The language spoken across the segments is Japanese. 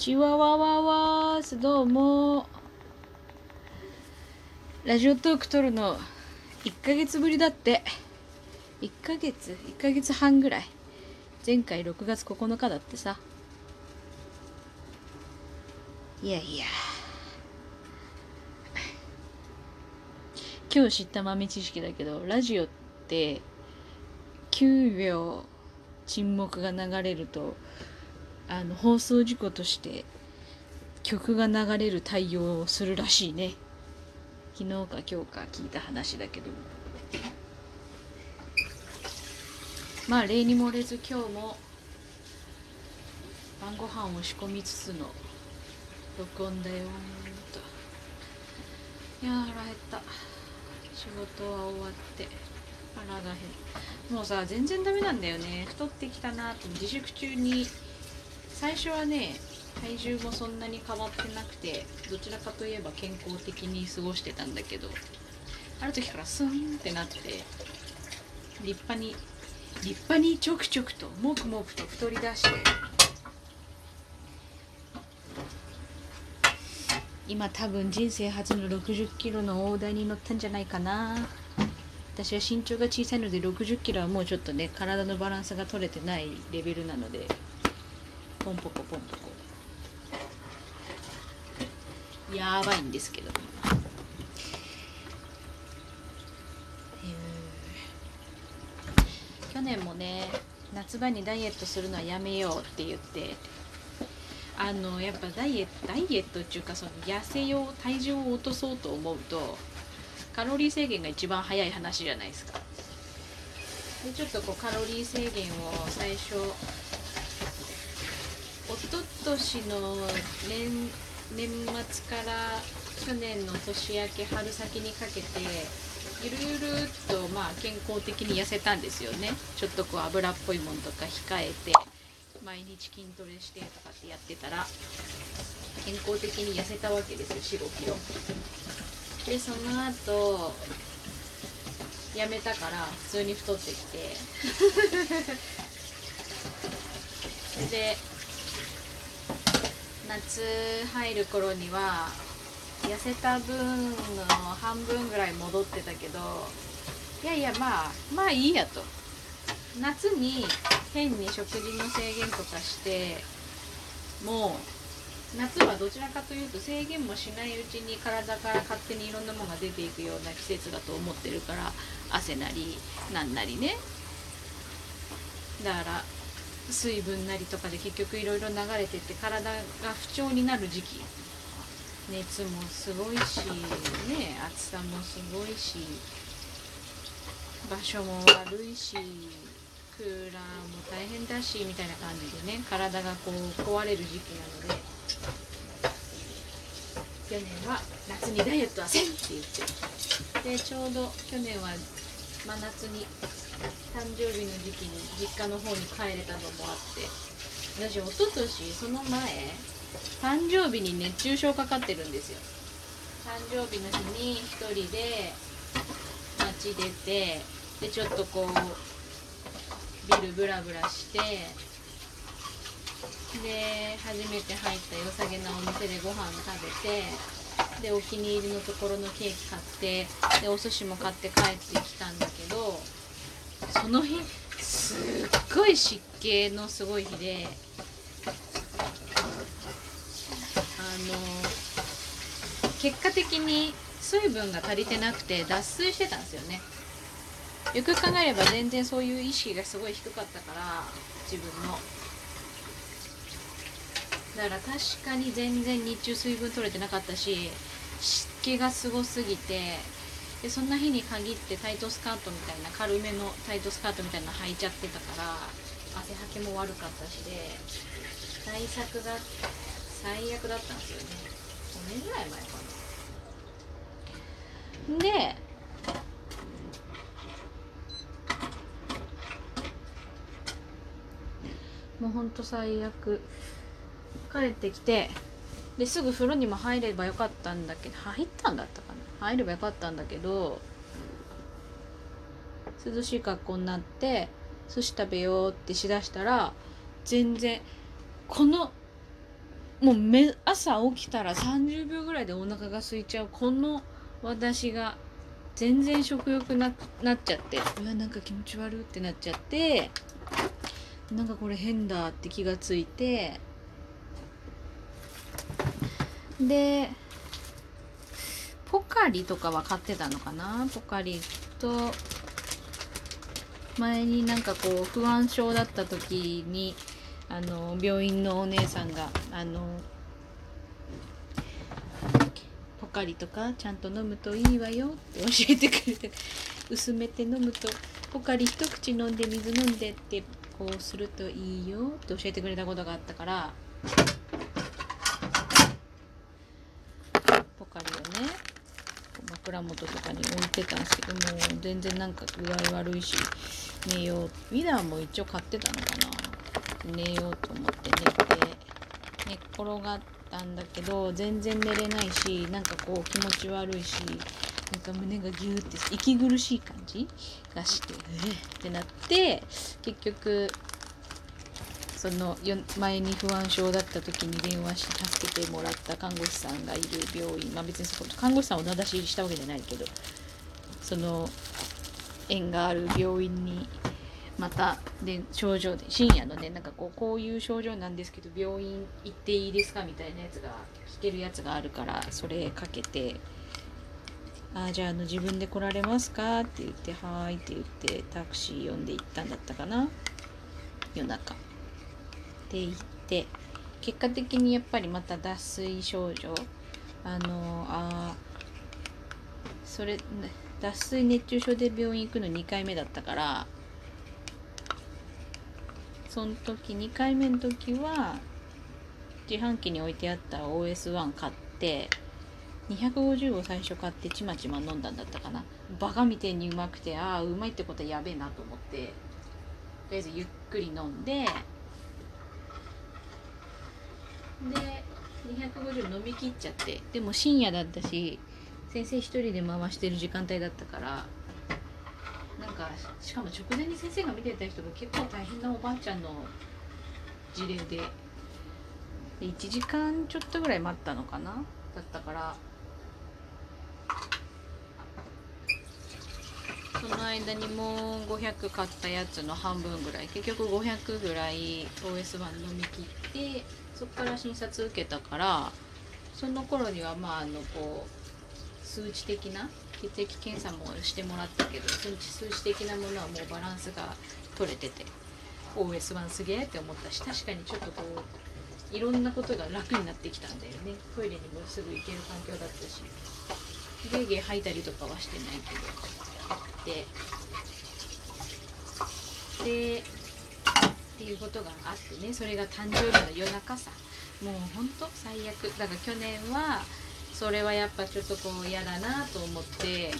チワワワワースどうも。ラジオトーク撮るの1ヶ月ぶりだって。1ヶ月？1ヶ月半ぐらい。前回6月9日だってさ。いやいや。今日知った豆知識だけどラジオって9秒沈黙が流れるとあの放送事故として曲が流れる対応をするらしいね。昨日か今日か聞いた話だけど。まあ例に漏れず今日も晩ご飯を仕込みつつの録音だよと。いや腹減った。仕事は終わって。腹が減る。もうさ全然ダメなんだよね。太ってきたなって自粛中に最初はね体重もそんなに変わってなくてどちらかといえば健康的に過ごしてたんだけどある時からスンってなって立派に立派にちょくちょくともくもくと太り出して今多分人生初の60キロの大台に乗ったんじゃないかな。私は身長が小さいので60キロはもうちょっとね体のバランスが取れてないレベルなので。ポンポコポンポコ。やばいんですけど。去年もね夏場にダイエットするのはやめようって言ってあのやっぱダイエットダイエットっていうかその痩せよう体重を落とそうと思うとカロリー制限が一番早い話じゃないですか。でちょっとこうカロリー制限を最初年の年年末から去年の年明け春先にかけてゆるゆるっとまあ健康的に痩せたんですよね。ちょっとこう油っぽいものとか控えて毎日筋トレしてとかってやってたら健康的に痩せたわけですよ4 5キロでその後やめたから普通に太ってきて。で夏入る頃には痩せた分の半分ぐらい戻ってたけどいやいやまあまあいいやと。夏に変に食事の制限とかしてもう夏はどちらかというと制限もしないうちに体から勝手にいろんなものが出ていくような季節だと思ってるから汗なりなんなりね。だから水分なりとかで結局いろいろ流れてって体が不調になる時期。熱もすごいしね暑さもすごいし場所も悪いしクーラーも大変だしみたいな感じでね体がこう壊れる時期なので。去年は夏にダイエットはせんって言って。でちょうど去年は真夏に誕生日の時期に実家の方に帰れたのもあって私一昨年その前誕生日に熱中症かかってるんですよ。誕生日の日に1人で街出てでちょっとこうビルブラブラしてで初めて入った良さげなお店でご飯食べてでお気に入りのところのケーキ買ってでお寿司も買って帰ってきたんだけどその日すっごい湿気のすごい日であの結果的に水分が足りてなくて脱水してたんですよね。よく考えれば全然そういう意識がすごい低かったから自分の。だから確かに全然日中水分取れてなかったし湿気がすごすぎてでそんな日に限ってタイトスカートみたいな軽めのタイトスカートみたいなの履いちゃってたから汗はけも悪かったしで対策が最悪だったんですよね。5年ぐらい前かな。でもうほんと最悪。帰ってきてですぐ風呂にも入ればよかったんだけど入ったんだったかな？入ればよかったんだけど涼しい格好になって寿司食べようってしだしたら全然このもうめ朝起きたら30秒ぐらいでお腹が空いちゃうこの私が全然食欲ななっちゃってうわなんか気持ち悪ってなっちゃってなんかこれ変だって気がついてでポカリとかは買ってたのかな？ポカリと前になんかこう不安症だった時にあの病院のお姉さんがあのポカリとかちゃんと飲むといいわよって教えてくれて薄めて飲むとポカリ一口飲んで水飲んでってこうするといいよって教えてくれたことがあったからポカリをね元とかに置いてたんですけどもう全然なんか具合悪いし寝よう。ウィダーも一応買ってたのかな。寝ようと思って寝て寝っ転がったんだけど全然寝れないしなんかこう気持ち悪いしなんか胸がギューって息苦しい感じがしてえ、ってなって結局その前に不安症だった時に電話して助けてもらった看護師さんがいる病院まあ別にそこ看護師さんを名指ししたわけじゃないけどその縁がある病院にまたで症状で深夜のねなんかこうこういう症状なんですけど病院行っていいですかみたいなやつが聞けるやつがあるからそれかけて「あじゃああの自分で来られますか?」って言って「はーい」って言ってタクシー呼んで行ったんだったかな？夜中。で行って結果的にやっぱりまた脱水症状あのあそれ脱水熱中症で病院行くの2回目だったからその時2回目の時は自販機に置いてあった OS1 買って250を最初買ってちまちま飲んだんだったかな。バカみてえにうまくてああうまいってことはやべえなと思ってとりあえずゆっくり飲んでで250飲み切っちゃってでも深夜だったし先生一人で回してる時間帯だったからなんかしかも直前に先生が見てた人が結構大変なおばあちゃんの事例でで1時間ちょっとぐらい待ったのかなだったからその間にもう500買ったやつの半分ぐらい結局500ぐらい OS1 飲み切ってそこから診察受けたからその頃にはまああのこう数値的な血液検査もしてもらったけど数値数値的なものはもうバランスが取れてて OS1 すげえって思ったし確かにちょっとこういろんなことが楽になってきたんだよね。トイレにもすぐ行ける環境だったし。ゲーゲー吐いたりとかはしてないけど。ででっていうことがあってねそれが誕生日の夜中さ。もうほんと最悪。だから去年はそれはやっぱちょっとこう嫌だなと思って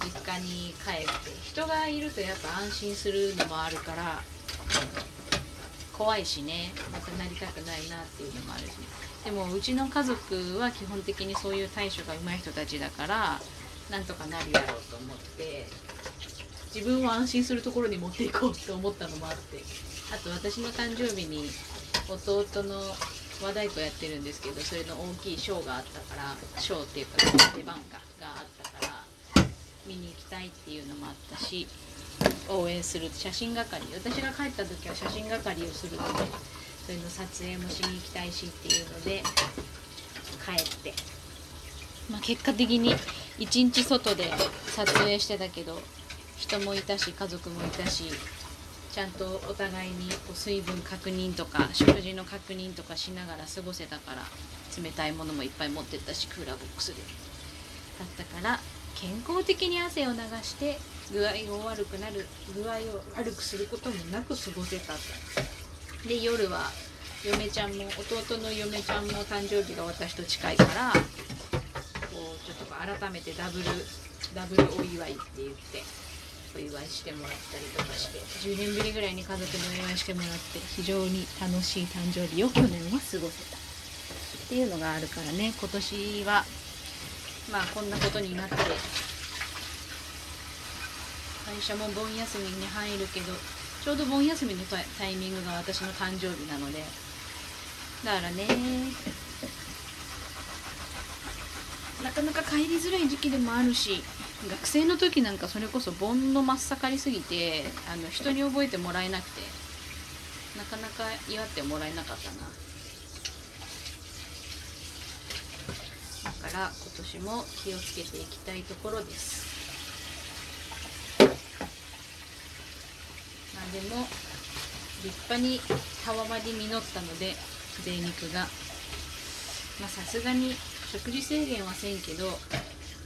実家に帰って。人がいるとやっぱ安心するのもあるから怖いしね。またなりたくないなっていうのもあるし。でもうちの家族は基本的にそういう対処が上手い人たちだからなんとかなるやろうと思って自分を安心するところに持っていこうと思ったのもあって。あと私の誕生日に弟の和太鼓やってるんですけどそれの大きいショーがあったからショーっていうか出番ががあったから見に行きたいっていうのもあったし応援する写真係私が帰った時は写真係をするのでそれの撮影もしに行きたいしっていうので帰って、まあ、結果的に一日外で撮影してたけど人もいたし家族もいたしちゃんとお互いにこう水分確認とか食事の確認とかしながら過ごせたから冷たいものもいっぱい持ってったしクーラーボックスで。だったから健康的に汗を流して具合が悪くなる具合を悪くすることもなく過ごせたで夜は嫁ちゃんも弟の嫁ちゃんも誕生日が私と近いからこうちょっと改めてダブルダブルお祝いって言って。お祝いしてもらったりとかして10年ぶりぐらいに家族でお祝いしてもらって非常に楽しい誕生日を去年は過ごせたっていうのがあるからね。今年はまあこんなことになって会社も盆休みに入るけどちょうど盆休みのタイミングが私の誕生日なのでだからねなかなか帰りづらい時期でもあるし学生の時なんかそれこそ盆の真っ盛りすぎてあの人に覚えてもらえなくてなかなか祝ってもらえなかったな。だから今年も気をつけていきたいところです。まあでも立派にたわまり実ったので贅肉が。まあさすがに食事制限はせんけど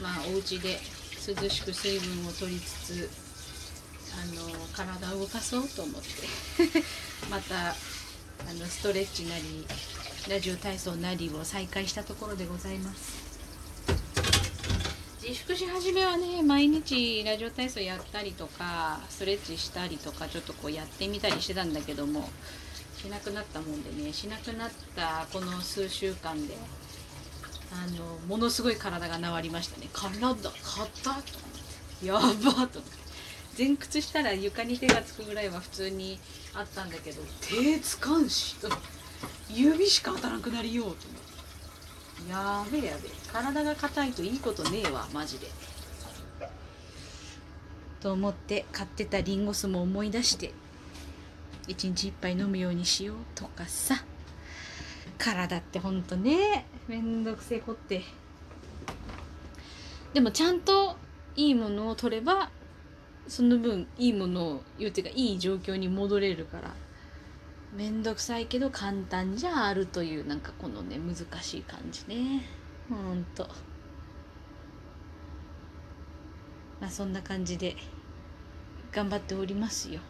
まあお家で涼しく水分を取りつつあの体を動かそうと思って またあのストレッチなりラジオ体操なりを再開したところでございます。自粛し始めはね毎日ラジオ体操やったりとかストレッチしたりとかちょっとこうやってみたりしてたんだけどもしなくなったもんでねしなくなったこの数週間であのものすごい体が治りましたね。体硬っと思ってやばっと思って。前屈したら床に手がつくぐらいは普通にあったんだけど手つかんし指しか当たらなくなりようと思って。やべえやべ。え体が硬いといいことねえわマジで。と思って買ってたリンゴ酢も思い出して一日一杯飲むようにしようとかさ。体ってほんとね。めんどくせえこって。でもちゃんといいものを取ればその分いいものを言うていうかいい状況に戻れるからめんどくさいけど簡単じゃあるというなんかこのね難しい感じね。ほんと。まあそんな感じで頑張っておりますよ。